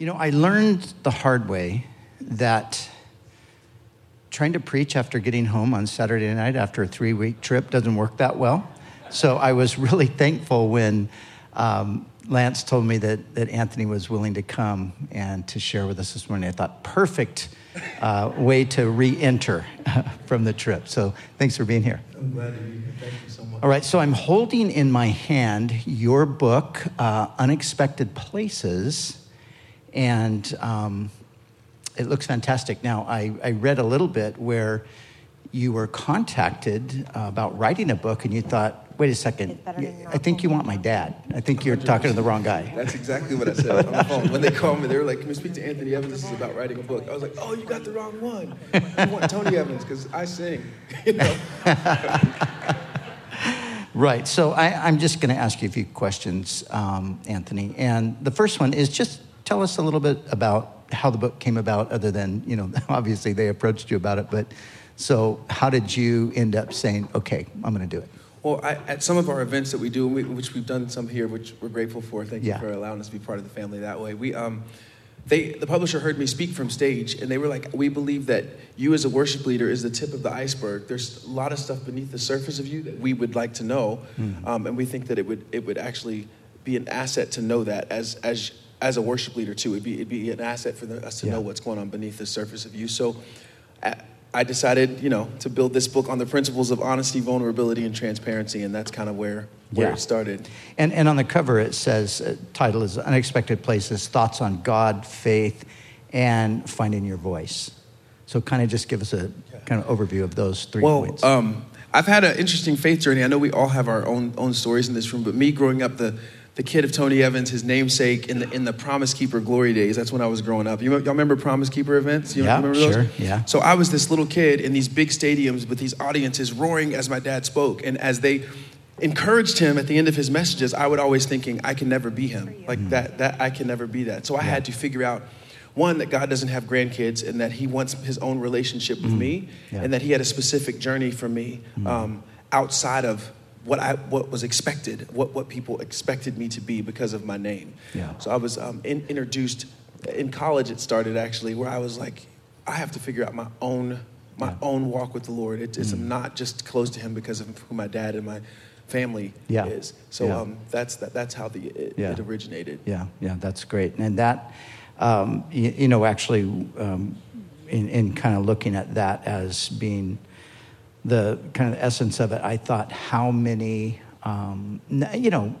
You know, I learned the hard way that trying to preach after getting home on Saturday night after a three week trip doesn't work that well. So I was really thankful when um, Lance told me that, that Anthony was willing to come and to share with us this morning. I thought, perfect uh, way to re enter from the trip. So thanks for being here. I'm glad to be here. Thank you so much. All right, so I'm holding in my hand your book, uh, Unexpected Places, and um, it looks fantastic. Now, I, I read a little bit where you were contacted uh, about writing a book, and you thought, wait a second, It's better than I think you want my dad. I think you're talking to the wrong guy. That's exactly what I said on the phone. When they called me, they were like, "Can we speak to Anthony Evans? This is about writing a book." I was like, "Oh, you got the wrong one. You want Tony Evans because I sing." You know? Right. So I, I'm just going to ask you a few questions, um, Anthony. And the first one is just tell us a little bit about how the book came about, other than, you know, obviously they approached you about it. But so how did you end up saying, okay, I'm going to do it? Well, I, at some of our events that we do, which we've done some here, which we're grateful for. Thank Yeah. you for allowing us to be part of the family that way. We, um, they, the publisher heard me speak from stage, and they were like, "We believe that you, as a worship leader, is the tip of the iceberg. There's a lot of stuff beneath the surface of you that we would like to know, um, and we think that it would, it would actually be an asset to know that as, as, as a worship leader too. It'd be, it'd be an asset for the, us to Yeah. know what's going on beneath the surface of you. So." I, I decided, you know, to build this book on the principles of honesty, vulnerability, and transparency, and that's kind of where where Yeah. it started. And, and on the cover, it says, uh, title is Unexpected Places Thoughts on God, Faith, and Finding Your Voice. So kind of just give us a kind of overview of those three Well, points. um, I've had an interesting faith journey. I know we all have our own own stories in this room, but me growing up, the the kid of Tony Evans, his namesake in the in the Promise Keeper glory days. That's when I was growing up. You, y'all remember Promise Keeper events? You Yeah, remember those? sure, yeah. So I was this little kid in these big stadiums with these audiences roaring as my dad spoke, and as they encouraged him at the end of his messages, I would always thinking, I can never be him. Like hmm. that, that I can never be that. So I had to figure out one that God doesn't have grandkids and that He wants His own relationship with hmm. me, Yeah. and that He had a specific journey for me hmm. um, outside of what I what was expected, what what people expected me to be because of my name. Yeah. So I was um, in, introduced in college. It started actually where I was like, I have to figure out my own my Yeah. own walk with the Lord. It, it's I'm not just close to Him because of who my dad and my family Yeah. is. So Yeah. um, that's that, that's how the it, Yeah. it originated. Yeah, yeah, that's great. And that, um, you, you know, actually, um, in, in kind of looking at that as being the kind of essence of it, I thought how many, um, you know,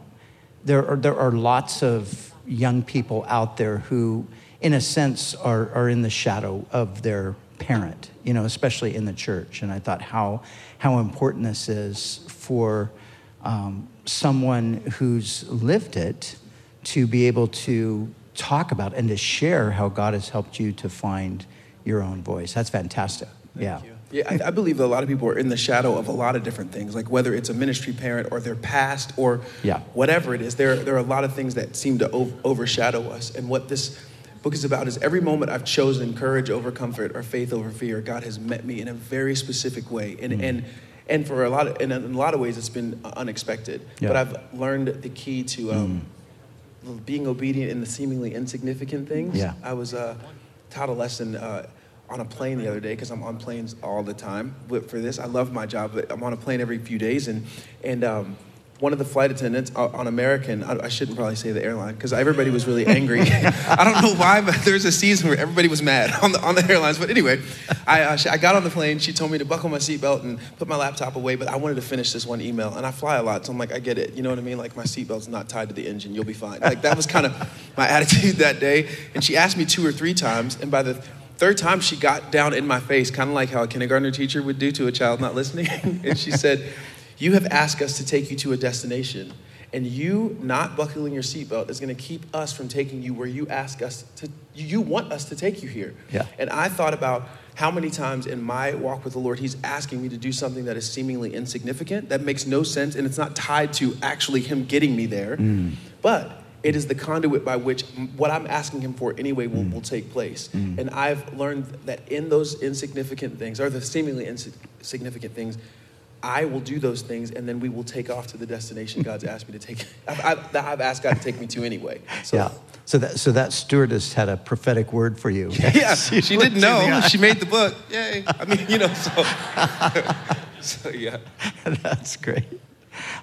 there are, there are lots of young people out there who, in a sense, are, are in the shadow of their parent, you know, especially in the church. And I thought how, how important this is for um, someone who's lived it to be able to talk about and to share how God has helped you to find your own voice. That's fantastic. yeah. Yeah, I, I believe that a lot of people are in the shadow of a lot of different things, like whether it's a ministry parent or their past or Yeah. whatever it is. There, there are a lot of things that seem to ov- overshadow us. And what this book is about is every moment I've chosen courage over comfort or faith over fear, God has met me in a very specific way. And, Mm. and, and for a lot of, and in a lot of ways, it's been unexpected. Yeah. But I've learned the key to um, being obedient in the seemingly insignificant things. Yeah. I was uh, taught a lesson uh, on a plane the other day because I'm on planes all the time. But for this, I love my job, but I'm on a plane every few days, and and um, one of the flight attendants uh, on American, I, I shouldn't probably say the airline because everybody was really angry. I don't know why, but there's a season where everybody was mad on the on the airlines. But anyway, I uh, I got on the plane. She told me to buckle my seatbelt and put my laptop away, but I wanted to finish this one email, and I fly a lot, so I'm like, I get it. You know what I mean? Like my seatbelt's not tied to the engine. You'll be fine. Like that was kind of my attitude that day. And she asked me two or three times, and by the third time she got down in my face, kind of like how a kindergartner teacher would do to a child not listening. and she said, You have asked us to take you to a destination, and you not buckling your seatbelt is going to keep us from taking you where you ask us to, you want us to take you here. Yeah. And I thought about how many times in my walk with the Lord, He's asking me to do something that is seemingly insignificant, that makes no sense, and it's not tied to actually Him getting me there. Mm. But it is the conduit by which what I'm asking Him for anyway will, mm. will take place. Mm. And I've learned that in those insignificant things, or the seemingly insignificant things, I will do those things, and then we will take off to the destination God's asked me to take. I've, I've, I've asked God to take me to anyway. So, Yeah. So that so that stewardess had a prophetic word for you. Yeah, she, she didn't know. She made the book. Yay! I mean, you know, so so yeah. That's great.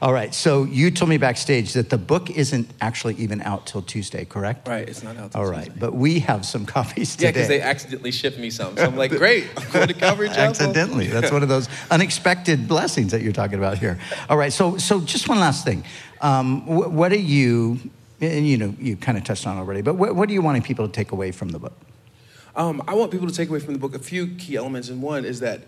All right. So you told me backstage that the book isn't actually even out till Tuesday, correct? Right. It's not out. Till All right. Tuesday. But we have some copies today. Yeah, because they accidentally shipped me some. So I'm like, great, I'm going to Calvary Chapel. Accidentally. That's one of those unexpected blessings that you're talking about here. All right. So, so just one last thing. Um, wh- what are you, and you know, you kind of touched on already, but what, what do you wanting people to take away from the book? Um, I want people to take away from the book a few key elements, and one is that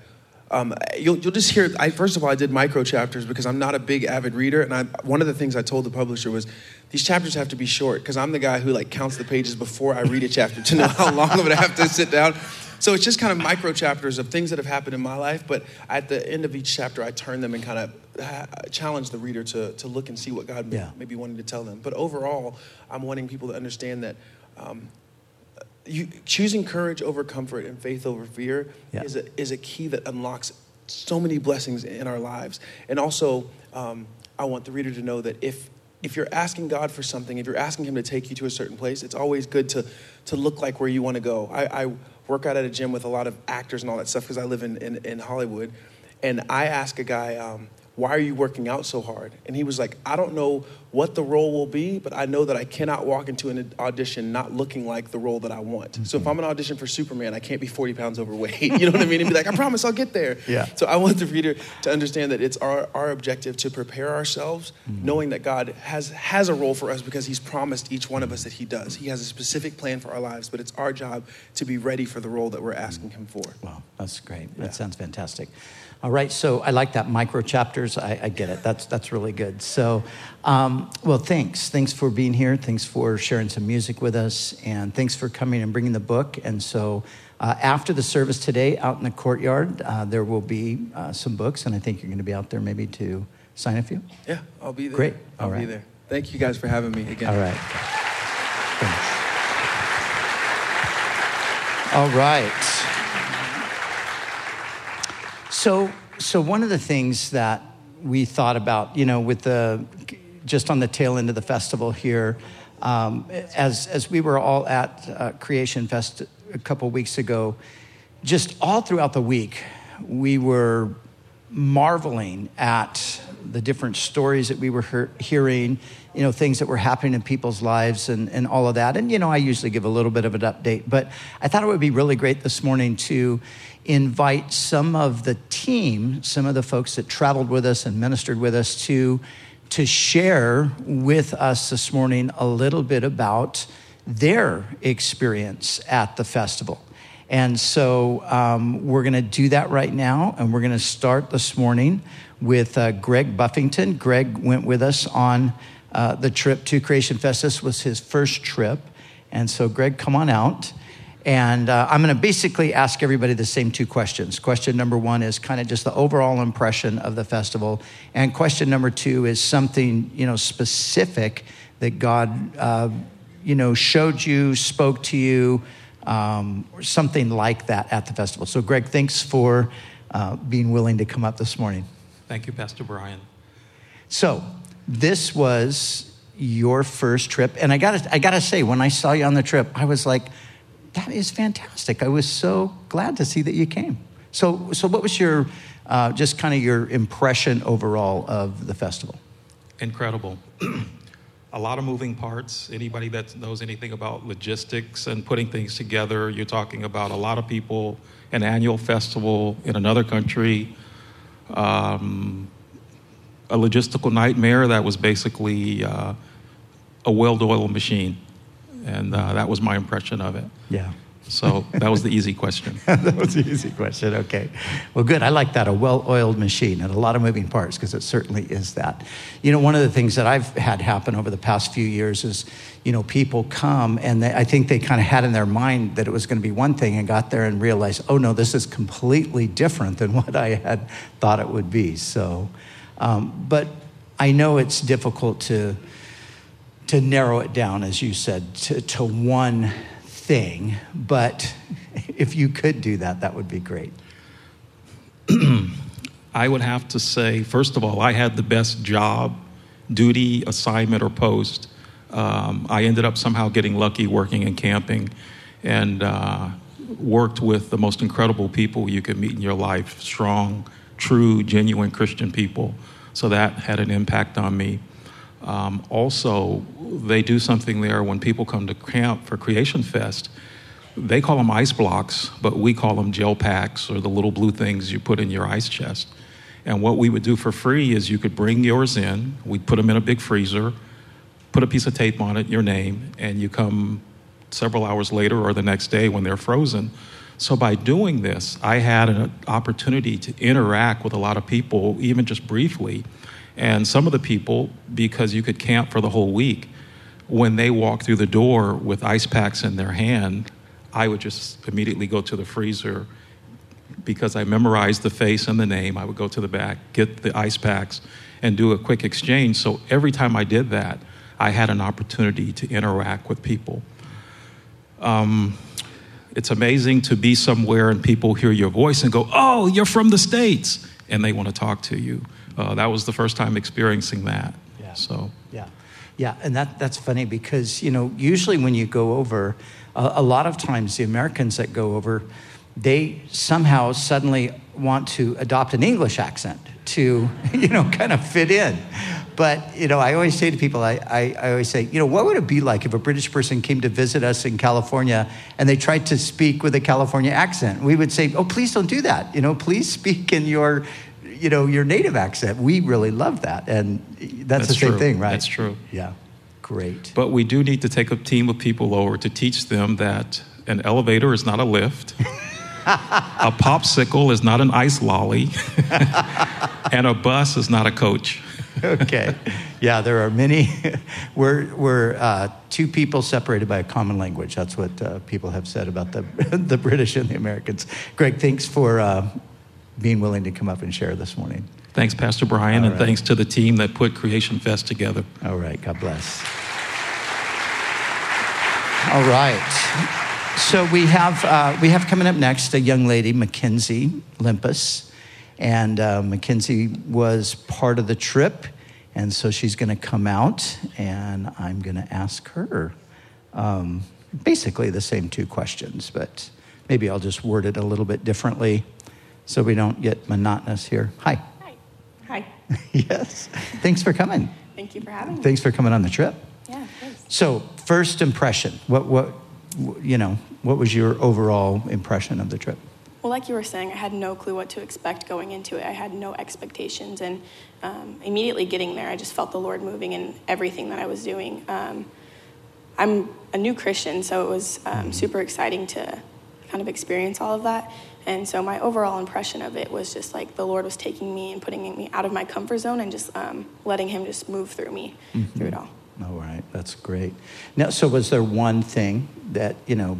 um, you'll, you'll just hear. I, first of all, I did micro chapters because I'm not a big avid reader, and I, one of the things I told the publisher was these chapters have to be short because I'm the guy who like counts the pages before I read a chapter to know how long I'm going to have to sit down. So it's just kind of micro chapters of things that have happened in my life, but at the end of each chapter, I turn them and kind of uh, challenge the reader to, to look and see what God Yeah. may be wanting to tell them. But overall, I'm wanting people to understand that um, you, choosing courage over comfort and faith over fear Yeah. is, a, is a key that unlocks so many blessings in our lives. And also, um, I want the reader to know that if if you're asking God for something, if you're asking Him to take you to a certain place, it's always good to to look like where you want to go. I, I work out at a gym with a lot of actors and all that stuff because I live in, in, in Hollywood, and I ask a guy. Um, why are you working out so hard? And he was like, I don't know what the role will be, but I know that I cannot walk into an audition not looking like the role that I want. So if mm-hmm. I'm an audition for Superman, I can't be 40 pounds overweight. You know what I mean? And be like, I promise I'll get there. Yeah. So I want the reader to understand that it's our, our objective to prepare ourselves, mm-hmm. knowing that God has, has a role for us because He's promised each one of us that He does. He has a specific plan for our lives, but it's our job to be ready for the role that we're asking Him for. Wow, that's great. Yeah. That sounds fantastic. All right, so I like that micro chapters. I, I get it. That's that's really good. So, um, well, thanks. Thanks for being here. Thanks for sharing some music with us, and thanks for coming and bringing the book. And so, uh, after the service today, out in the courtyard, uh, there will be uh, some books, and I think you're going to be out there maybe to sign a few. Yeah, I'll be there. Great. I'll All be there. Thank you guys for having me again. All right. Thanks. All right. So, so one of the things that we thought about, you know, with the just on the tail end of the festival here, um, as as we were all at uh, Creation Fest a couple weeks ago, just all throughout the week, we were marveling at the different stories that we were hear- hearing, you know, things that were happening in people's lives and, and all of that. And, you know, I usually give a little bit of an update, but I thought it would be really great this morning to invite some of the team, some of the folks that traveled with us and ministered with us to, to share with us this morning a little bit about their experience at the festival. And so um, we're going to do that right now, and we're going to start this morning with uh, Greg Buffington. Greg went with us on uh, the trip to Creation Fest. This was his first trip. And so, Greg, come on out. And uh, I'm going to basically ask everybody the same two questions. Question number one is kind of just the overall impression of the festival, and question number two is something you know specific that God uh, you know showed you, spoke to you, um, or something like that at the festival. So, Greg, thanks for uh, being willing to come up this morning. Thank you, Pastor Brian. So, this was your first trip, and I got to I got to say, when I saw you on the trip, I was like, "That is fantastic!" I was so glad to see that you came. So, so what was your uh, just kind of your impression overall of the festival? Incredible. a lot of moving parts. Anybody that knows anything about logistics and putting things together, you're talking about a lot of people, an annual festival in another country, um, a logistical nightmare that was basically uh, a well-oiled machine. And uh, that was my impression of it. Yeah. So that was the easy question. that was the easy question. Okay. Well, good. I like that. A well oiled machine and a lot of moving parts because it certainly is that. You know, one of the things that I've had happen over the past few years is, you know, people come and they, I think they kind of had in their mind that it was going to be one thing and got there and realized, oh, no, this is completely different than what I had thought it would be. So, um, but I know it's difficult to to narrow it down, as you said, to, to one thing. But if you could do that, that would be great. I would have to say, first of all, I had the best job, duty, assignment, or post Um, I ended up somehow getting lucky working in camping and uh, worked with the most incredible people you could meet in your life strong, true, genuine Christian people. So that had an impact on me. Um, also, they do something there when people come to camp for Creation Fest. They call them ice blocks, but we call them gel packs or the little blue things you put in your ice chest. And what we would do for free is you could bring yours in, we'd put them in a big freezer, put a piece of tape on it, your name, and you come several hours later or the next day when they're frozen. So by doing this, I had an opportunity to interact with a lot of people, even just briefly. And some of the people, because you could camp for the whole week, when they walked through the door with ice packs in their hand, I would just immediately go to the freezer because I memorized the face and the name. I would go to the back, get the ice packs, and do a quick exchange. So every time I did that, I had an opportunity to interact with people. Um, it's amazing to be somewhere and people hear your voice and go, Oh, you're from the States, and they want to talk to you. Uh, that was the first time experiencing that. Yeah. So, Yeah, yeah, and that that's funny because you know usually when you go over, a, a lot of times the Americans that go over, they somehow suddenly want to adopt an English accent to you know kind of fit in. But you know, I always say to people, I, I, I always say, you know, what would it be like if a British person came to visit us in California and they tried to speak with a California accent? We would say, oh, please don't do that. You know, please speak in your you know your native accent. We really love that, and that's, That's the same true. thing, right? That's true. Yeah, great. but we do need to take a team of people over to teach them that an elevator is not a lift, a popsicle is not an ice lolly, and a bus is not a coach. okay. Yeah, there are many. We're, we're uh, two people separated by a common language. That's what uh, people have said about the, the British and the Americans. Greg, thanks for uh, being willing to come up and share this morning. Thanks, Pastor Brian, All and right. thanks to the team that put Creation Fest together. All right, God bless. All right. So we have uh, we have coming up next a young lady, Mackenzie Limpus, and uh, Mackenzie was part of the trip, and so she's going to come out, and I'm going to ask her um, basically the same two questions, but maybe I'll just word it a little bit differently, so we don't get monotonous here. Hi. Hi. Hi. yes. Thanks for coming. Thank you for having me. Thanks for coming on the trip. Yeah. So, first impression. What, what, you know, what was your overall impression of the trip? Well, like you were saying, I had no clue what to expect going into it. I had no expectations, and um, immediately getting there, I just felt the Lord moving in everything that I was doing. Um, I'm a new Christian, so it was um, super exciting to kind of experience all of that. And so my overall impression of it was just like the Lord was taking me and putting me out of my comfort zone and just um, letting Him just move through me through it all. All right, that's great. Now, so was there one thing that, you know,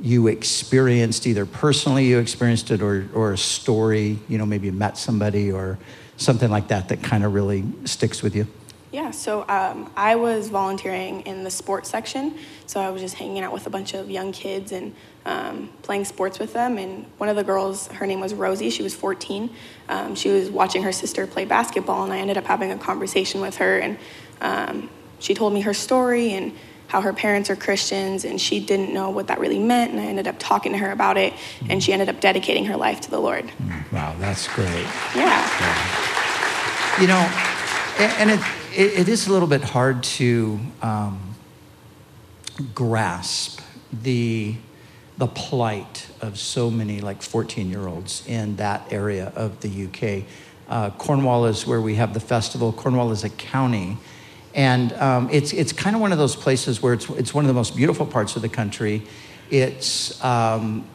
you experienced either personally you experienced it or, or a story, you know, maybe you met somebody or something like that that kind of really sticks with you? Yeah, so um, I was volunteering in the sports section. So I was just hanging out with a bunch of young kids and um, playing sports with them. And one of the girls, her name was Rosie, she was 14. Um, she was watching her sister play basketball, and I ended up having a conversation with her. And um, she told me her story and how her parents are Christians, and she didn't know what that really meant. And I ended up talking to her about it, and she ended up dedicating her life to the Lord. Wow, that's great. Yeah. You know, and it, it, it is a little bit hard to um, grasp the, the plight of so many like 14 year olds in that area of the UK. Uh, Cornwall is where we have the festival. Cornwall is a county. And um, it's, it's kind of one of those places where it's, it's one of the most beautiful parts of the country. It's, um,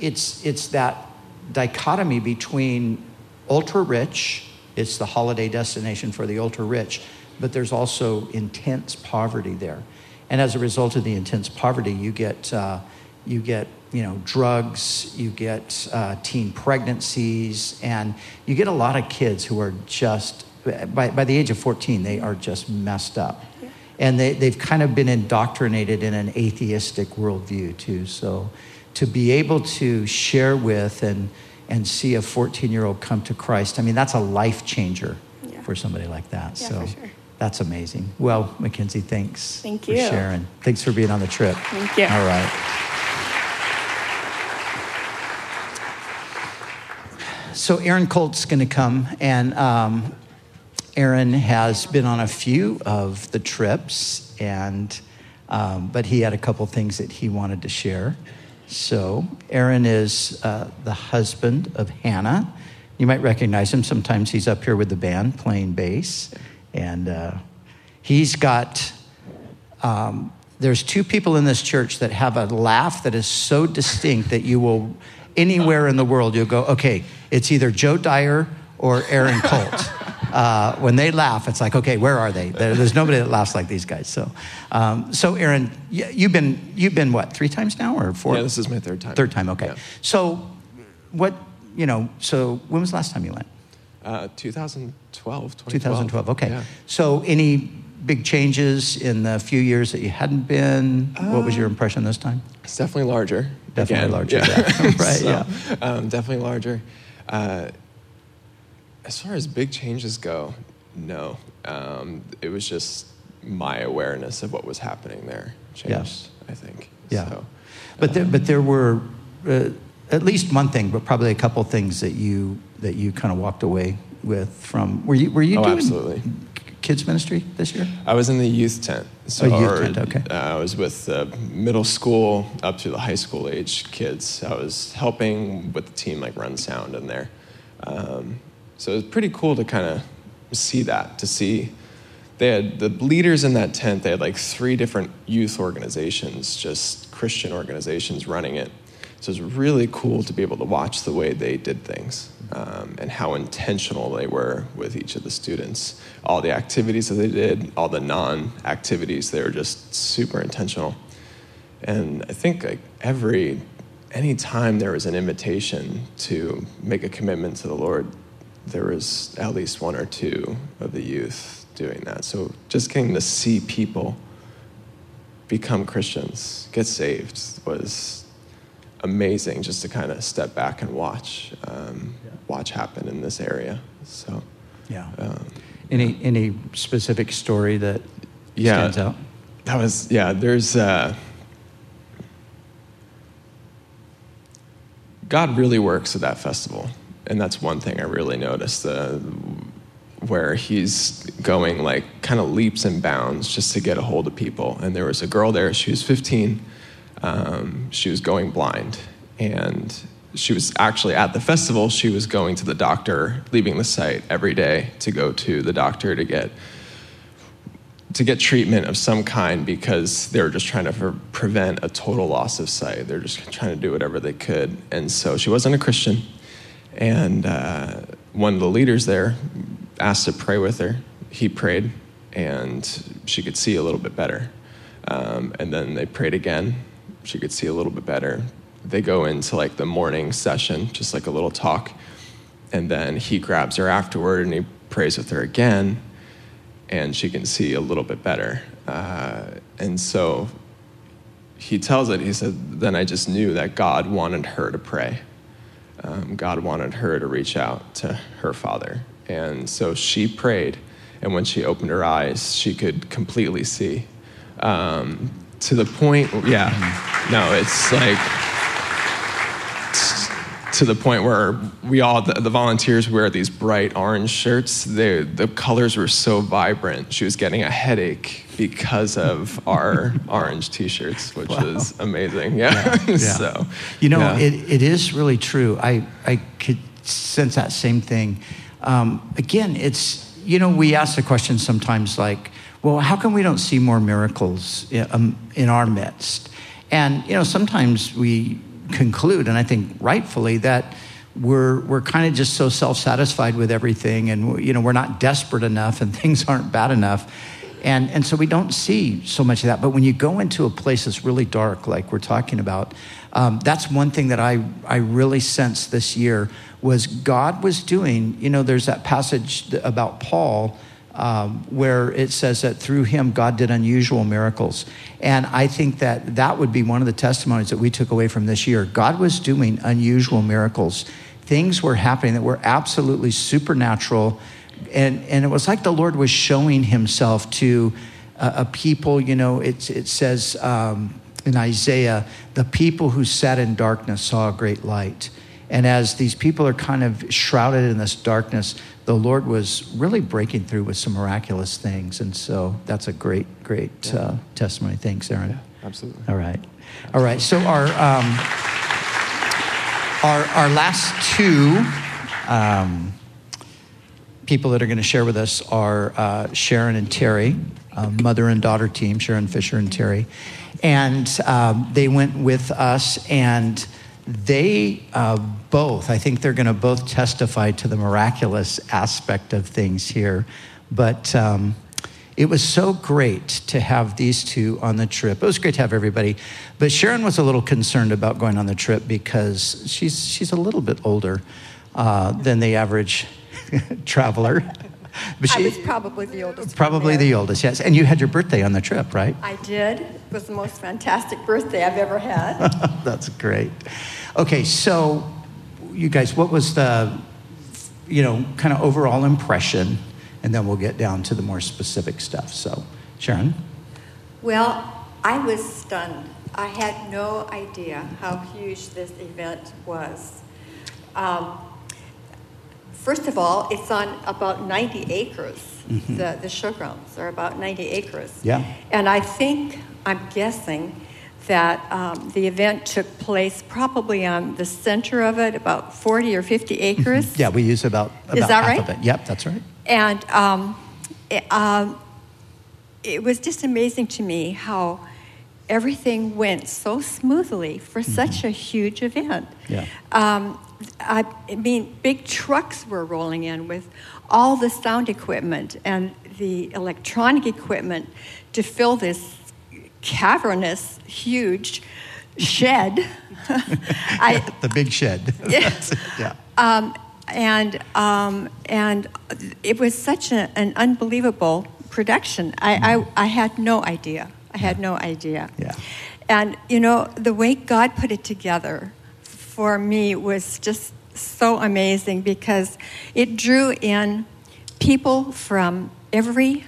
it's, it's that dichotomy between ultra rich, it's the holiday destination for the ultra rich, but there's also intense poverty there. And as a result of the intense poverty, you get, uh, you get you know, drugs, you get uh, teen pregnancies, and you get a lot of kids who are just, by, by the age of 14, they are just messed up. And they, they've kind of been indoctrinated in an atheistic worldview, too. So to be able to share with and, and see a 14 year old come to Christ, I mean, that's a life changer Yeah. for somebody like that. Yeah, so, for sure. That's amazing. Well, Mackenzie, thanks Thank for you. sharing. Thanks for being on the trip. Thank you. All right. So Aaron Colt's going to come, and um, Aaron has been on a few of the trips, and um, but he had a couple things that he wanted to share. So Aaron is uh, the husband of Hannah. You might recognize him. Sometimes he's up here with the band playing bass, and uh, he's got. Um, there's two people in this church that have a laugh that is so distinct that you will anywhere in the world you'll go okay it's either joe dyer or aaron colt uh, when they laugh it's like okay where are they There- there's nobody that laughs like these guys so um, so aaron you've been you've been what three times now or four Yeah, this is my third time. third time okay Yeah. so what you know so when was the last time you went Uh, 2012, 2012. 2012 okay Yeah. so any big changes in the few years that you hadn't been what was your Uh, impression this time It's definitely larger. Definitely Again, larger, Yeah. yeah. Right, So, yeah. Um, definitely larger. Uh, as far as big changes go, no. Um, it was just my awareness of what was happening there changed, I think. Yeah. So, But uh, there, but there were uh, at least one thing, but probably a couple things that you that you kind of walked away with from. Were you were you Oh, doing absolutely. kids ministry this year? I was in the youth tent. So Oh, youth or, tent, okay. Uh, I was with uh, middle school up to the high school age kids. I was helping with the team like run sound in there. Um, so it was pretty cool to kind of see that, to see they had the leaders in that tent, they had like three different youth organizations, just Christian organizations running it. So it was really cool to be able to watch the way they did things um, and how intentional they were with each of the students. All the activities that they did, all the non activities, they were just super intentional. And I think like every, any time there was an invitation to make a commitment to the Lord, there was at least one or two of the youth doing that. So just getting to see people become Christians, get saved, was amazing just to kind of step back and watch, um, watch happen in this area. So, Yeah. um, Any any specific story that yeah, stands out? that was yeah. There's uh, God really works at that festival, and that's one thing I really noticed. Uh, where he's going like kind of leaps and bounds just to get a hold of people. And there was a girl there. She was 15. Um, she was going blind, and she was actually at the festival. She was going to the doctor, leaving the site every day to go to the doctor to get to get treatment of some kind because they were just trying to pre- prevent a total loss of sight. They're just trying to do whatever they could. And so she wasn't a Christian. And uh, one of the leaders there asked to pray with her. He prayed, and she could see a little bit better. Um, and then they prayed again. She could see a little bit better. They go into like the morning session, just like a little talk. And then he grabs her afterward and he prays with her again and she can see a little bit better. Uh, and so he tells it, he said, then I just knew that God wanted her to pray. Um, God wanted her to reach out to her father. And so she prayed, and when she opened her eyes, she could completely see. Um, to the point, yeah, no, it's like, to the point where we all the, the volunteers wear these bright orange shirts they, the colors were so vibrant she was getting a headache because of our orange t-shirts which was amazing yeah, so You know, yeah. it, it is really true. I, I could sense that same thing. Um, again, it's, you know, we ask the question sometimes like, well, how come we don't see more miracles in, um, in our midst? And, you know, sometimes we conclude, and I think rightfully, that we're, we're kind of just so self satisfied with everything, and, you know, we're not desperate enough, and things aren't bad enough. And, and so we don't see so much of that. But when you go into a place that's really dark, like we're talking about, um, that's one thing that I, I really sensed this year was God was doing, you know, there's that passage about Paul um, where it says that through him God did unusual miracles. And I think that that would be one of the testimonies that we took away from this year. God was doing unusual miracles. Things were happening that were absolutely supernatural. and and it was like the Lord was showing Himself to a, a people. You know, it it says um, in Isaiah, the people who sat in darkness saw a great light. And as these people are kind of shrouded in this darkness, the Lord was really breaking through with some miraculous things. And so that's a great, great uh, testimony. Thanks, Aaron. Yeah, absolutely. All right. All right. So our, um, our, our last two um, people that are going to share with us are uh, Sharon and Terry, uh, mother and daughter team, Sharon Fisher and Terry. And um, they went with us and they uh, both, I think they're going to both testify to the miraculous aspect of things here. But um, it was so great to have these two on the trip. It was great to have everybody. But Sharon was a little concerned about going on the trip because she's, she's a little bit older uh, than the average traveler. But she, I was probably the oldest. Probably the oldest, yes. And you had your birthday on the trip, right? I did. It was the most fantastic birthday I've ever had. That's great. Okay, so you guys, what was the, you know, kind of overall impression? And then we'll get down to the more specific stuff. So, Sharon? Well, I was stunned. I had no idea how huge this event was. Um, first of all, it's on about 90 acres. Mm-hmm. The, the showgrounds are about 90 acres. Yeah. And I think, I'm guessing, that um, the event took place probably on the center of it, about 40 or 50 mm-hmm. acres. yeah, we use about, about Is that half right? of it. Yep, that's right. And um, it, um, it was just amazing to me how everything went so smoothly for mm-hmm. such a huge event. Yeah. Um, I, mean, big trucks were rolling in with all the sound equipment and the electronic equipment to fill this cavernous, huge shed. I, the big shed. Yes. yeah. Um, and um, and it was such a, an unbelievable production. I, I, mm-hmm. I had no idea. I had no idea. Yeah. And you know the way God put it together for me was just so amazing because it drew in people from every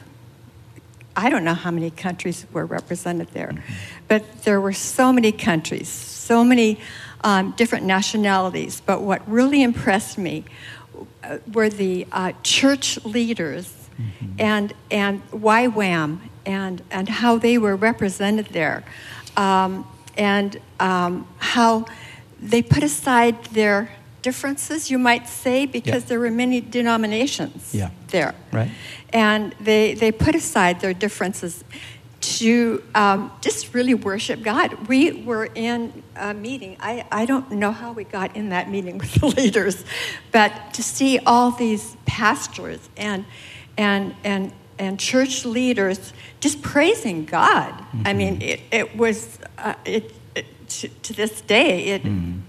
I don't know how many countries were represented there, but there were so many countries, so many um, different nationalities. But what really impressed me uh, were the uh, church leaders mm-hmm. and, and YWAM and, and how they were represented there, um, and um, how they put aside their differences, you might say, because yeah. there were many denominations yeah. there. Right. And they, they put aside their differences to um, just really worship God. We were in a meeting. I, I don't know how we got in that meeting with the leaders, but to see all these pastors and, and, and, and church leaders just praising God. Mm-hmm. I mean, it, it was, uh, it, it to, to, this day, it, mm-hmm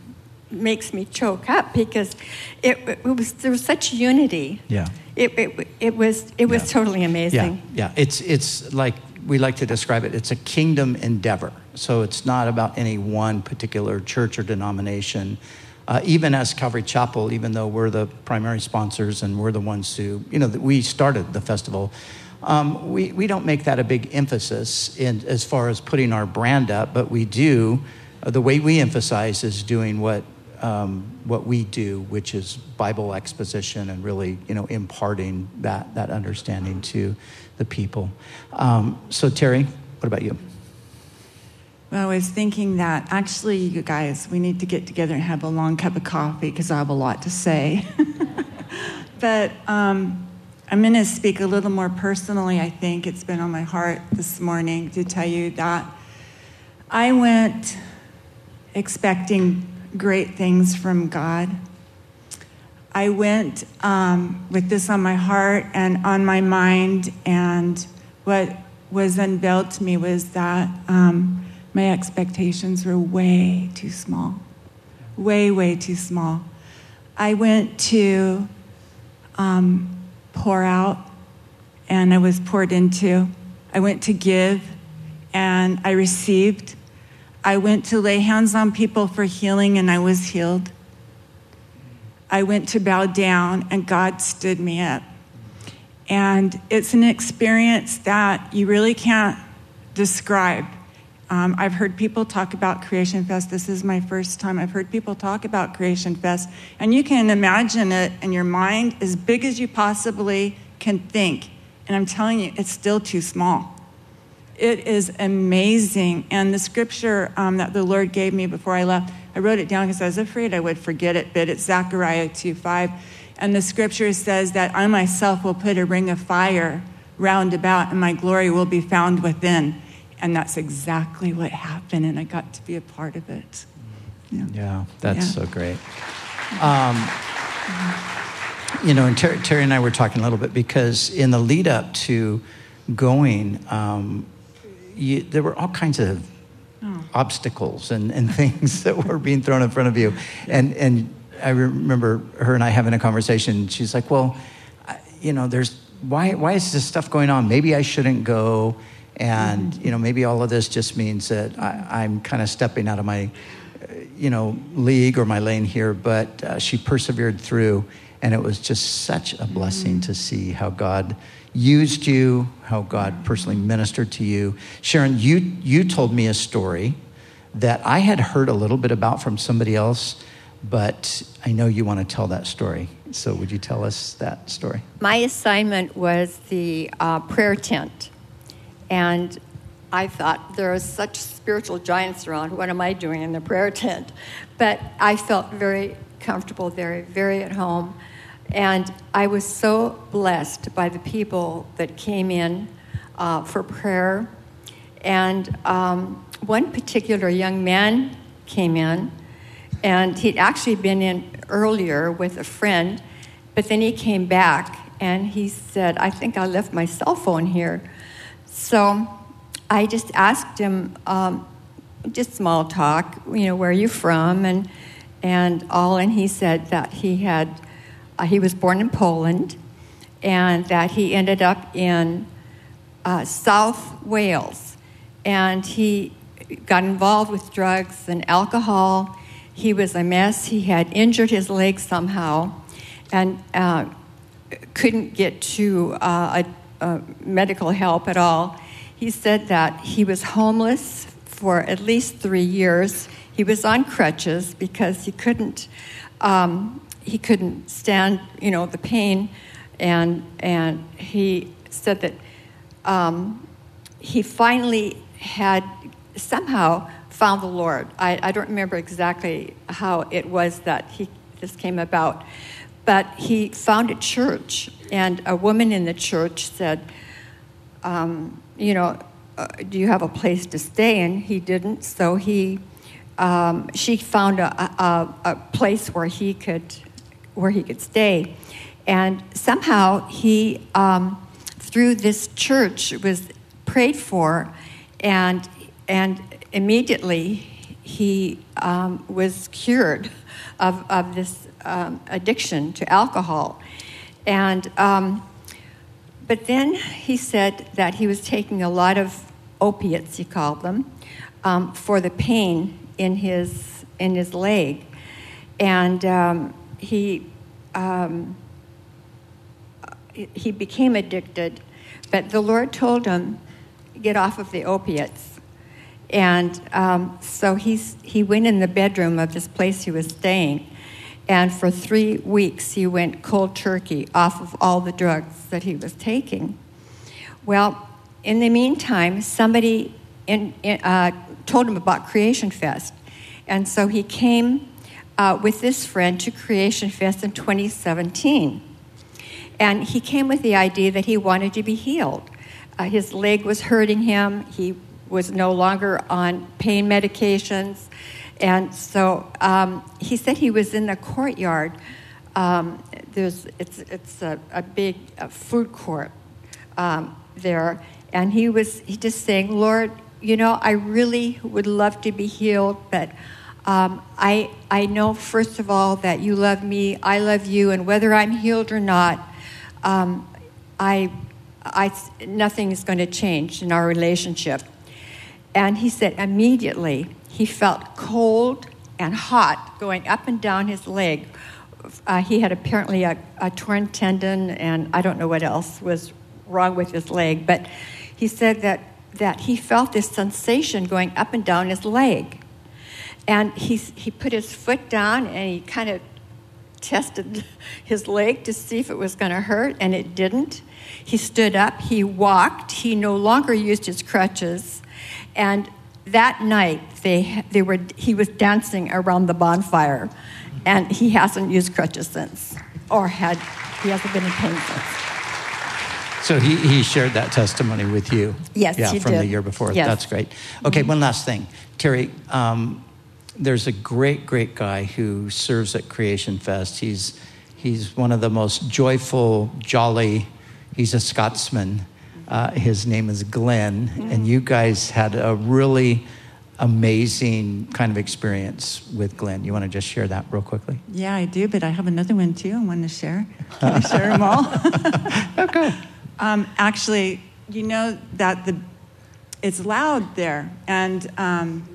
makes me choke up because it, it was there was such unity. Yeah. It, it, it was it was yeah. totally amazing. Yeah, yeah. It's it's like we like to describe it. It's a kingdom endeavor. So it's not about any one particular church or denomination. Uh, even as Calvary Chapel, even though we're the primary sponsors and we're the ones who, you know, we started the festival, um, we, we don't make that a big emphasis in, as far as putting our brand up, but we do. The way we emphasize is doing what um, what we do, which is Bible exposition and really, you know, imparting that, that understanding to the people. Um, so, Terry, what about you? Well, I was thinking that actually, you guys, we need to get together and have a long cup of coffee because I have a lot to say. but um, I'm going to speak a little more personally, I think. It's been on my heart this morning to tell you that I went expecting great things from God. I went um, with this on my heart and on my mind, and what was unveiled to me was that um, my expectations were way too small. Way, way too small. I went to um, pour out, and I was poured into. I went to give, and I received. I went to lay hands on people for healing and I was healed. I went to bow down and God stood me up. And it's an experience that you really can't describe. Um, I've heard people talk about Creation Fest. This is my first time I've heard people talk about Creation Fest. And you can imagine it in your mind as big as you possibly can think. And I'm telling you, it's still too small. It is amazing. And the scripture um, that the Lord gave me before I left, I wrote it down because I was afraid I would forget it, but it's Zechariah 2 5. And the scripture says that I myself will put a ring of fire round about, and my glory will be found within. And that's exactly what happened, and I got to be a part of it. Yeah, yeah that's Yeah. so great. Um, you know, and Terry, Terry and I were talking a little bit because in the lead up to going, um, you, there were all kinds of obstacles and, and things that were being thrown in front of you. And, and I remember her and I having a conversation. She's like, well, you know, there's, why, why is this stuff going on? Maybe I shouldn't go. And, you know, maybe all of this just means that I, I'm kind of stepping out of my, you know, league or my lane here. But uh, she persevered through. And it was just such a blessing to see how God used you, how God personally ministered to you. Sharon, you, you told me a story that I had heard a little bit about from somebody else, but I know you want to tell that story. So would you tell us that story? My assignment was the uh, prayer tent. And I thought, there are such spiritual giants around. What am I doing in the prayer tent? But I felt very comfortable there, very at home. And I was so blessed by the people that came in uh, for prayer. And um, one particular young man came in, and he'd actually been in earlier with a friend, but then he came back and he said, I think I left my cell phone here. So I just asked him, um, just small talk, you know, where are you from? And, and all, and he said that he had, uh, he was born in Poland and that he ended up in uh, South Wales. And he got involved with drugs and alcohol. He was a mess. He had injured his leg somehow and uh, couldn't get to uh, a, a medical help at all. He said that he was homeless for at least three years. He was on crutches because he couldn't, um, he couldn't stand, you know, the pain, and and he said that um, he finally had somehow found the Lord. I, I don't remember exactly how it was that he this came about, but he found a church, and a woman in the church said, um, "You know, uh, do you have a place to stay?" And he didn't, so he um, she found a, a, a place where he could where he could stay, and somehow he um, through this church was prayed for, and and immediately he um, was cured of, of this um, addiction to alcohol. And, um, but then he said that he was taking a lot of opiates, he called them, um, for the pain in his, in his leg. And um, he, um, he became addicted, but the Lord told him, get off of the opiates. And um, so he's, he went in the bedroom of this place he was staying. And for three weeks, he went cold turkey off of all the drugs that he was taking. Well, in the meantime, somebody in, in, uh, told him about Creation Fest. And so he came uh, with this friend to Creation Fest in 2017. And he came with the idea that he wanted to be healed. Uh, his leg was hurting him. He was no longer on pain medications. And so um, he said he was in the courtyard. Um, there's, it's it's a, a big uh food court um, there. And he was he just saying, Lord, you know, I really would love to be healed, but um, I, I know, first of all, that you love me, I love you, and whether I'm healed or not, um, I, I, nothing is going to change in our relationship. And he said immediately he felt cold and hot going up and down his leg uh, he had apparently a, a torn tendon, and I don't know what else was wrong with his leg, but he said that, that he felt this sensation going up and down his leg. And he, he put his foot down and he kind of tested his leg to see if it was going to hurt, and it didn't. He stood up, he walked, he no longer used his crutches, and that night they, they were, he was dancing around the bonfire, and he hasn't used crutches since, or had, he hasn't been in pain since. So he, he shared that testimony with you. Yes, yeah, from the year before. Yes. That's great. Okay, one last thing, Terry. Um, there's a great, great guy who serves at Creation Fest. He's he's one of the most joyful, jolly. He's a Scotsman. Uh, his name is Glenn, and you guys had a really amazing kind of experience with Glenn. You want to just share that real quickly? Yeah, I do, but I have another one too. I want to share. Can I share them all? Okay. Um, actually, you know that the it's loud there, and um,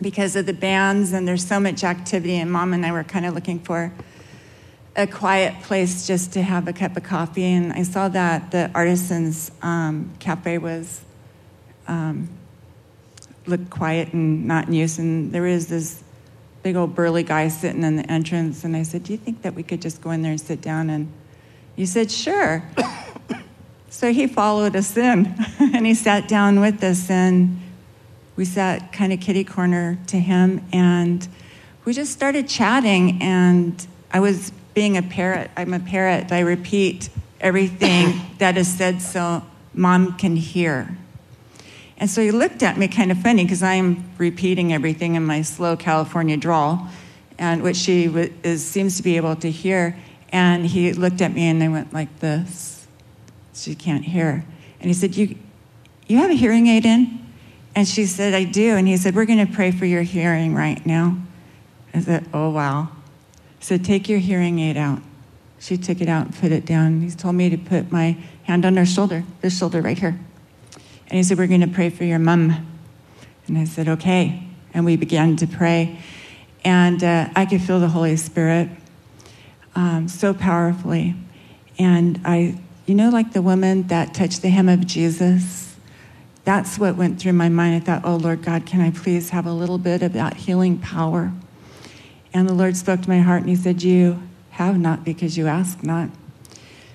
because of the bands and there's so much activity, and Mom and I were kind of looking for a quiet place just to have a cup of coffee, and I saw that the Artisans um, Cafe was um, looked quiet and not in use, and there was this big old burly guy sitting in the entrance, and I said, "Do you think that we could just go in there and sit down?" And he said, "Sure." So he followed us in and he sat down with us and we sat kind of kitty corner to him and we just started chatting and I was being a parrot. I'm a parrot. I repeat everything that is said so mom can hear. And so he looked at me kind of funny because I'm repeating everything in my slow California drawl, and which she w- is, seems to be able to hear. And he looked at me and I went like this she can't hear. And he said, You, you have a hearing aid in? And she said, I do. And he said, We're going to pray for your hearing right now. I said, Oh, wow. He said, Take your hearing aid out. She took it out and put it down. He told me to put my hand on her shoulder, this shoulder right here. And he said, We're going to pray for your mom. And I said, Okay. And we began to pray. And uh, I could feel the Holy Spirit um, so powerfully. And I, you know, like the woman that touched the hem of Jesus? That's what went through my mind. I thought, oh, Lord God, can I please have a little bit of that healing power? And the Lord spoke to my heart and He said, You have not because you ask not.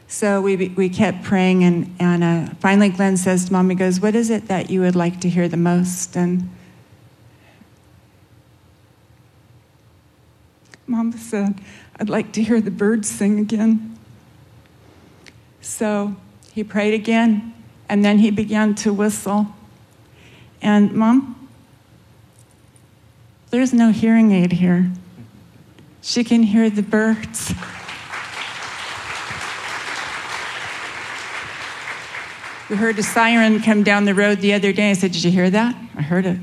So we, we kept praying, and, and uh, finally Glenn says to mom, he goes, What is it that you would like to hear the most? And mom said, I'd like to hear the birds sing again. So he prayed again, and then he began to whistle. And mom, there's no hearing aid here. She can hear the birds. We heard a siren come down the road the other day. I said, Did you hear that? I heard it.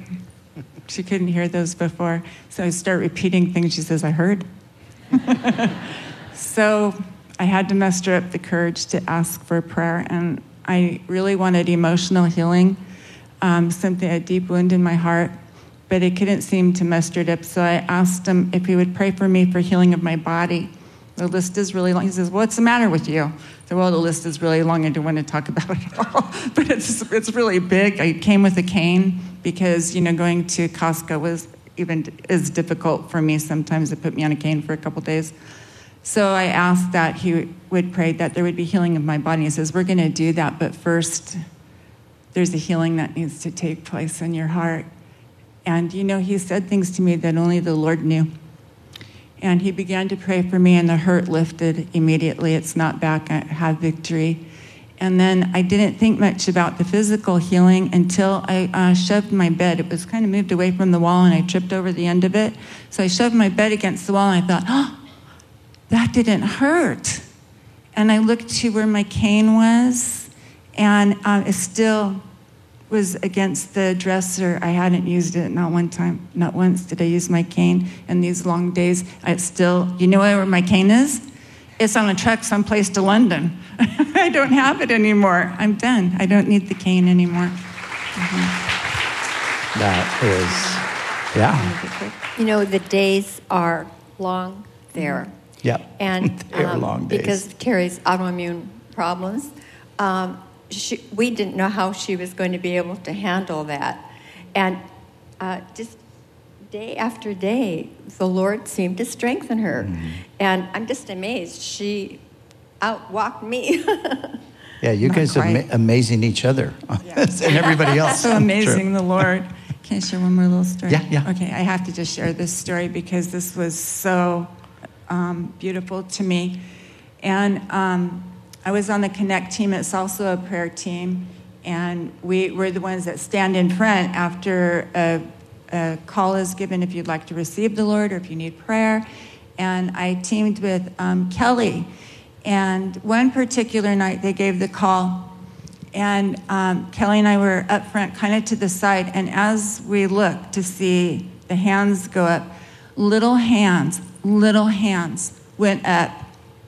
She couldn't hear those before. So I start repeating things. She says, I heard. so I had to muster up the courage to ask for prayer. And I really wanted emotional healing, um, something, a deep wound in my heart, but it couldn't seem to muster it up. So I asked him if he would pray for me for healing of my body. The list is really long. He says, What's the matter with you? I said, Well, the list is really long. I don't want to talk about it all. but it's, it's really big. I came with a cane because, you know, going to Costco was even is difficult for me sometimes. It put me on a cane for a couple days. So I asked that he would pray that there would be healing of my body. He says, We're going to do that, but first, there's a healing that needs to take place in your heart. And, you know, he said things to me that only the Lord knew. And he began to pray for me, and the hurt lifted immediately. It's not back. I have victory. And then I didn't think much about the physical healing until I uh, shoved my bed. It was kind of moved away from the wall, and I tripped over the end of it. So I shoved my bed against the wall, and I thought, oh, that didn't hurt. And I looked to where my cane was, and uh, it still was against the dresser. I hadn't used it not one time, not once did I use my cane. in these long days, I still, you know where my cane is? It's on a truck someplace to London. I don't have it anymore. I'm done. I don't need the cane anymore. Mm-hmm. That is, yeah. You know, the days are long there. Yep. And They are um, long days. because of Terry's autoimmune problems, um, she, we didn't know how she was going to be able to handle that. And uh, just day after day, the Lord seemed to strengthen her. Mm-hmm. And I'm just amazed. She outwalked me. Yeah, you Not guys are quite. ama- amazing each other and everybody else. so amazing, True. the Lord. Can I share one more little story? Yeah, yeah. Okay, I have to just share this story because this was so um, beautiful to me. And um, I was on the Connect team. It's also a prayer team. And we, we're the ones that stand in front after a, a call is given if you'd like to receive the Lord or if you need prayer. And I teamed with um, Kelly. And one particular night, they gave the call. And um, Kelly and I were up front, kind of to the side. And as we looked to see the hands go up, little hands, little hands went up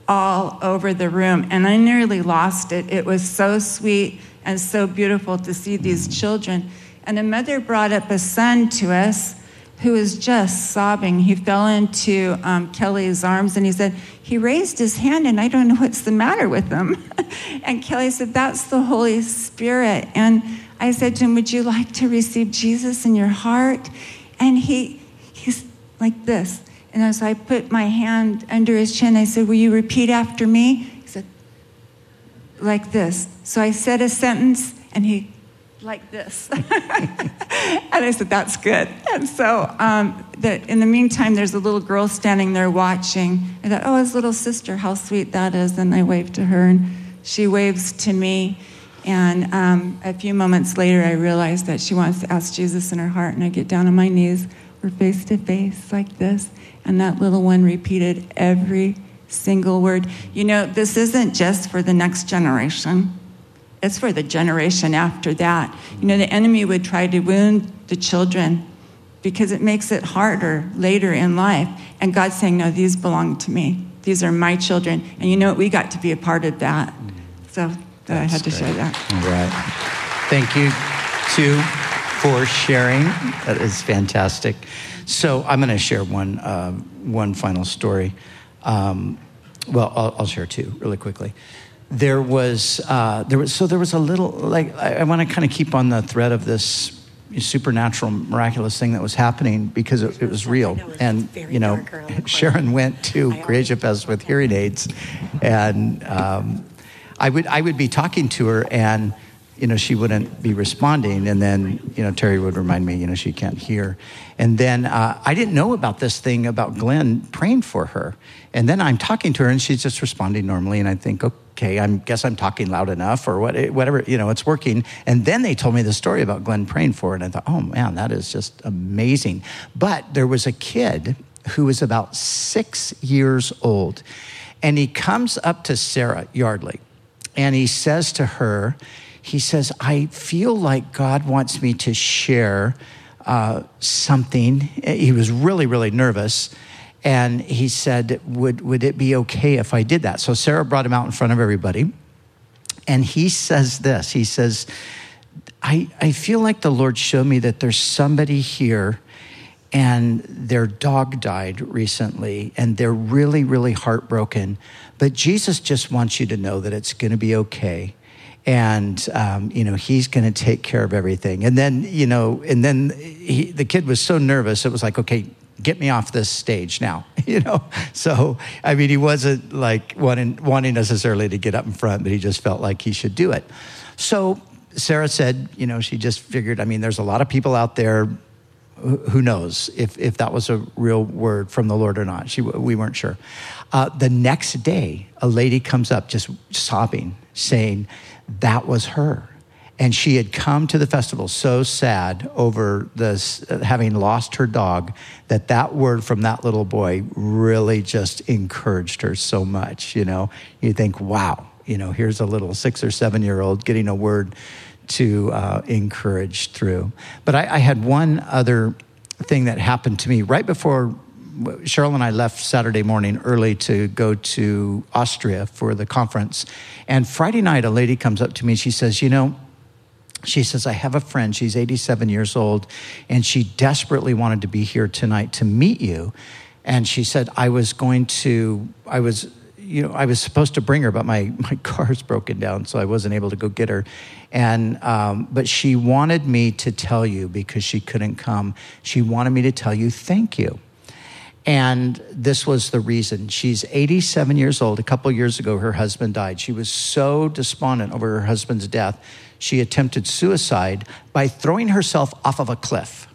all over the room. And I nearly lost it. It was so sweet and so beautiful to see these children. And a mother brought up a son to us who was just sobbing. He fell into um, Kelly's arms and he said, He raised his hand and I don't know what's the matter with him. and Kelly said, That's the Holy Spirit. And I said to him, Would you like to receive Jesus in your heart? And he, he's like this. And so I put my hand under his chin. I said, Will you repeat after me? He said, like this. So I said a sentence and he like this. and I said, that's good. And so um, the, in the meantime, there's a little girl standing there watching. I thought, oh, his little sister, how sweet that is. And I waved to her and she waves to me. And um, a few moments later, I realized that she wants to ask Jesus in her heart. And I get down on my knees. We're face to face like this. And that little one repeated every single word. You know, this isn't just for the next generation, it's for the generation after that. You know, the enemy would try to wound the children because it makes it harder later in life. And God's saying, No, these belong to me. These are my children. And you know what? We got to be a part of that. So that I had to That's share that. All right. Thank you, too, for sharing. That is fantastic. So I'm going to share one, uh, one final story. Um, well, I'll, I'll share two really quickly. There was, uh, there was, so there was a little, like, I, I want to kind of keep on the thread of this supernatural, miraculous thing that was happening because it, it was real. And, you know, Sharon went to Creation Fest with hearing aids, and um, I would I would be talking to her, and you know she wouldn't be responding, and then you know Terry would remind me, you know she can't hear, and then uh, I didn't know about this thing about Glenn praying for her, and then I'm talking to her, and she's just responding normally, and I think, okay, I guess I'm talking loud enough, or what, whatever, you know, it's working, and then they told me the story about Glenn praying for her, and I thought, oh man, that is just amazing, but there was a kid who was about six years old, and he comes up to Sarah Yardley and he says to her, he says, I feel like God wants me to share uh, something. He was really, really nervous. And he said, would, would it be okay if I did that? So Sarah brought him out in front of everybody. And he says this He says, I, I feel like the Lord showed me that there's somebody here and their dog died recently and they're really, really heartbroken. But Jesus just wants you to know that it's going to be okay. And, um, you know, he's going to take care of everything. And then, you know, and then he, the kid was so nervous, it was like, okay, get me off this stage now, you know? So, I mean, he wasn't like wanting, wanting necessarily to get up in front, but he just felt like he should do it. So, Sarah said, you know, she just figured, I mean, there's a lot of people out there who knows if, if that was a real word from the Lord or not. She, we weren't sure. Uh, the next day, a lady comes up just sobbing, saying that was her. And she had come to the festival so sad over this, having lost her dog that that word from that little boy really just encouraged her so much. You know, you think, wow, you know, here's a little six or seven year old getting a word to uh, encourage through. But I, I, had one other thing that happened to me right before Cheryl and I left Saturday morning early to go to Austria for the conference. And Friday night, a lady comes up to me. and She says, You know, she says, I have a friend. She's 87 years old, and she desperately wanted to be here tonight to meet you. And she said, I was going to, I was, you know, I was supposed to bring her, but my, my car's broken down, so I wasn't able to go get her. And, um, but she wanted me to tell you because she couldn't come. She wanted me to tell you thank you. And this was the reason. She's 87 years old. A couple years ago, her husband died. She was so despondent over her husband's death, she attempted suicide by throwing herself off of a cliff.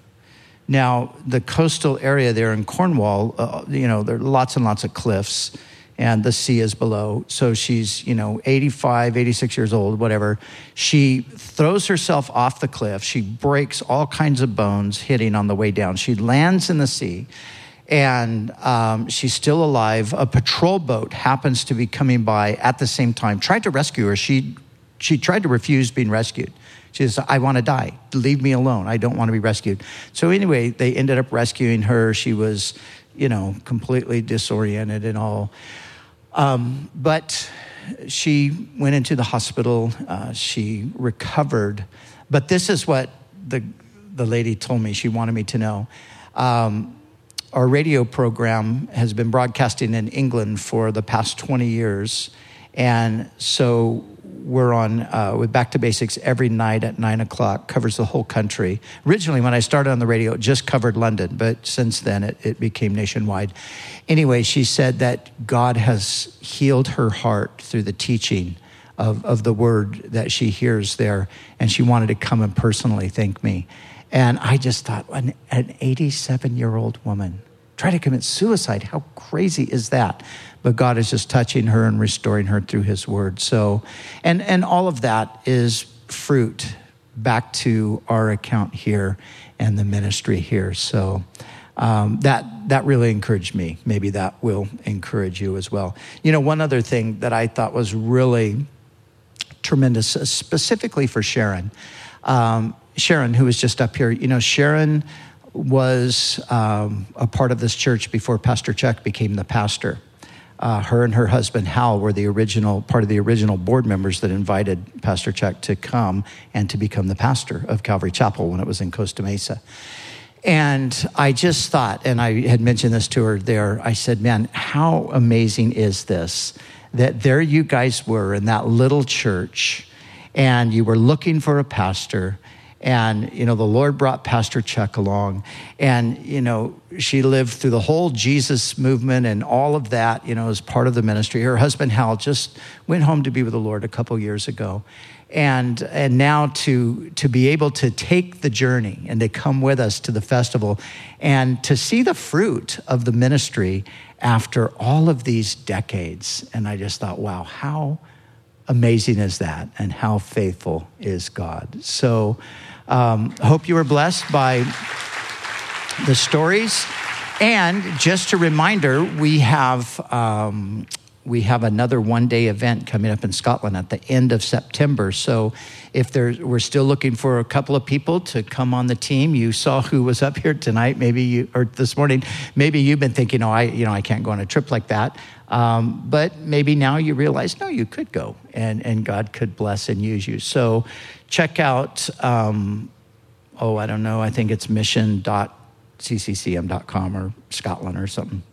Now, the coastal area there in Cornwall, uh, you know, there are lots and lots of cliffs, and the sea is below. So she's, you know, 85, 86 years old, whatever. She throws herself off the cliff. She breaks all kinds of bones hitting on the way down. She lands in the sea and um, she's still alive. A patrol boat happens to be coming by at the same time, tried to rescue her. She, she tried to refuse being rescued. She says, I want to die. Leave me alone. I don't want to be rescued. So, anyway, they ended up rescuing her. She was, you know, completely disoriented and all. Um, but she went into the hospital. Uh, she recovered. But this is what the, the lady told me she wanted me to know. Um, our radio program has been broadcasting in England for the past 20 years. And so we're on uh, with Back to Basics every night at nine o'clock, covers the whole country. Originally, when I started on the radio, it just covered London, but since then it, it became nationwide. Anyway, she said that God has healed her heart through the teaching of, of the word that she hears there, and she wanted to come and personally thank me. And I just thought, an, an 87 year old woman try to commit suicide. How crazy is that? But God is just touching her and restoring her through his word. So, and, and all of that is fruit back to our account here and the ministry here. So, um, that that really encouraged me. Maybe that will encourage you as well. You know, one other thing that I thought was really tremendous, uh, specifically for Sharon. Um, Sharon, who was just up here, you know, Sharon was um, a part of this church before Pastor Chuck became the pastor. Uh, her and her husband Hal were the original part of the original board members that invited Pastor Chuck to come and to become the pastor of Calvary Chapel when it was in Costa Mesa. And I just thought, and I had mentioned this to her there, I said, Man, how amazing is this? That there you guys were in that little church, and you were looking for a pastor, and, you know, the Lord brought Pastor Chuck along. And, you know, she lived through the whole Jesus movement and all of that, you know, as part of the ministry. Her husband, Hal, just went home to be with the Lord a couple years ago. And, and now to, to be able to take the journey and to come with us to the festival and to see the fruit of the ministry after all of these decades. And I just thought, wow, how amazing is that? And how faithful is God? So, um, hope you were blessed by the stories. And just a reminder, we have um, we have another one day event coming up in Scotland at the end of September. So if there, we're still looking for a couple of people to come on the team, you saw who was up here tonight, maybe you, or this morning, maybe you've been thinking, oh, I, you know, I can't go on a trip like that. Um, but maybe now you realize, no, you could go and, and God could bless and use you. So check out, um, oh, I don't know, I think it's mission.cccm.com or Scotland or something.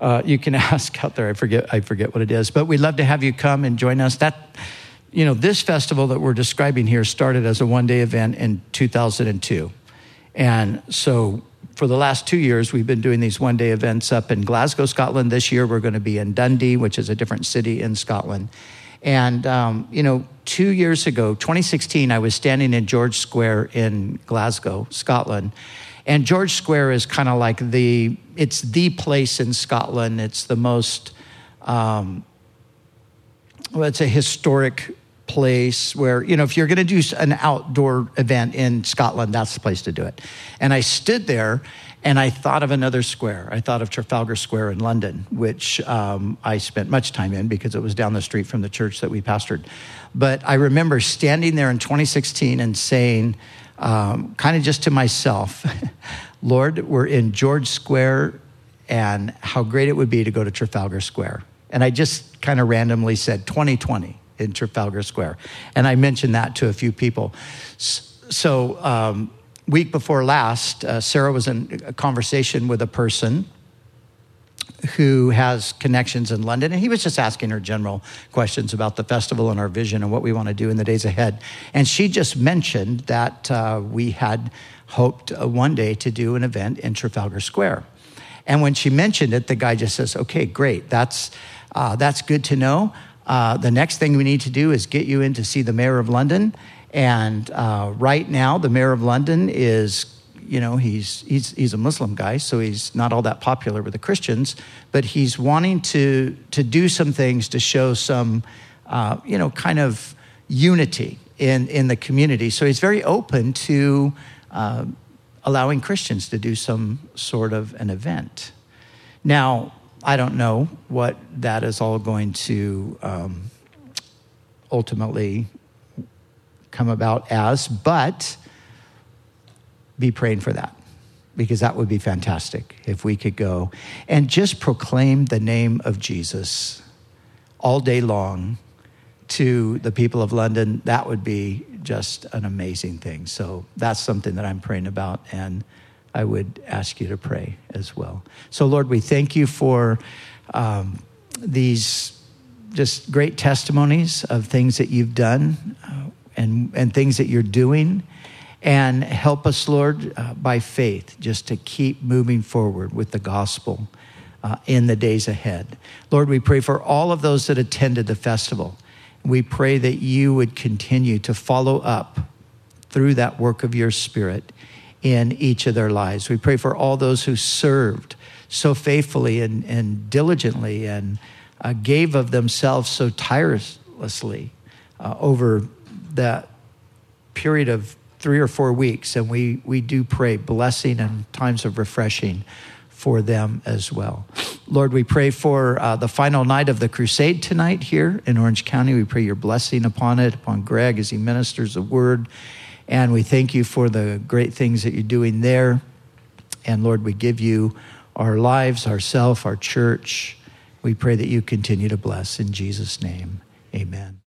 Uh, you can ask out there. I forget, I forget what it is. But we'd love to have you come and join us. That, you know, this festival that we're describing here started as a one day event in 2002. And so for the last two years, we've been doing these one day events up in Glasgow, Scotland. This year, we're going to be in Dundee, which is a different city in Scotland. And, um, you know, two years ago, 2016, I was standing in George Square in Glasgow, Scotland. And George Square is kind of like the, it's the place in Scotland. It's the most, um, well, it's a historic place where, you know, if you're going to do an outdoor event in Scotland, that's the place to do it. And I stood there and I thought of another square. I thought of Trafalgar Square in London, which um, I spent much time in because it was down the street from the church that we pastored. But I remember standing there in 2016 and saying, um, kind of just to myself, Lord, we're in George Square, and how great it would be to go to Trafalgar Square. And I just kind of randomly said 2020 in Trafalgar Square. And I mentioned that to a few people. So, um, week before last, uh, Sarah was in a conversation with a person, who has connections in London, and he was just asking her general questions about the festival and our vision and what we want to do in the days ahead. And she just mentioned that uh, we had hoped uh, one day to do an event in Trafalgar Square. And when she mentioned it, the guy just says, "Okay, great. That's uh, that's good to know. Uh, the next thing we need to do is get you in to see the mayor of London." And uh, right now, the mayor of London is you know, he's, he's, he's a Muslim guy, so he's not all that popular with the Christians, but he's wanting to, to do some things to show some, uh, you know, kind of unity in, in the community. So he's very open to uh, allowing Christians to do some sort of an event. Now, I don't know what that is all going to um, ultimately come about as, but be praying for that because that would be fantastic if we could go and just proclaim the name of Jesus all day long to the people of London. That would be just an amazing thing. So that's something that I'm praying about, and I would ask you to pray as well. So, Lord, we thank you for um, these just great testimonies of things that you've done uh, and, and things that you're doing. And help us, Lord, uh, by faith, just to keep moving forward with the gospel uh, in the days ahead. Lord, we pray for all of those that attended the festival. We pray that you would continue to follow up through that work of your Spirit in each of their lives. We pray for all those who served so faithfully and, and diligently and uh, gave of themselves so tirelessly uh, over that period of three or four weeks, and we, we do pray blessing and times of refreshing for them as well. Lord, we pray for uh, the final night of the crusade tonight here in Orange County. We pray your blessing upon it, upon Greg as he ministers the word. And we thank you for the great things that you're doing there. And Lord, we give you our lives, ourself, our church. We pray that you continue to bless in Jesus' name. Amen.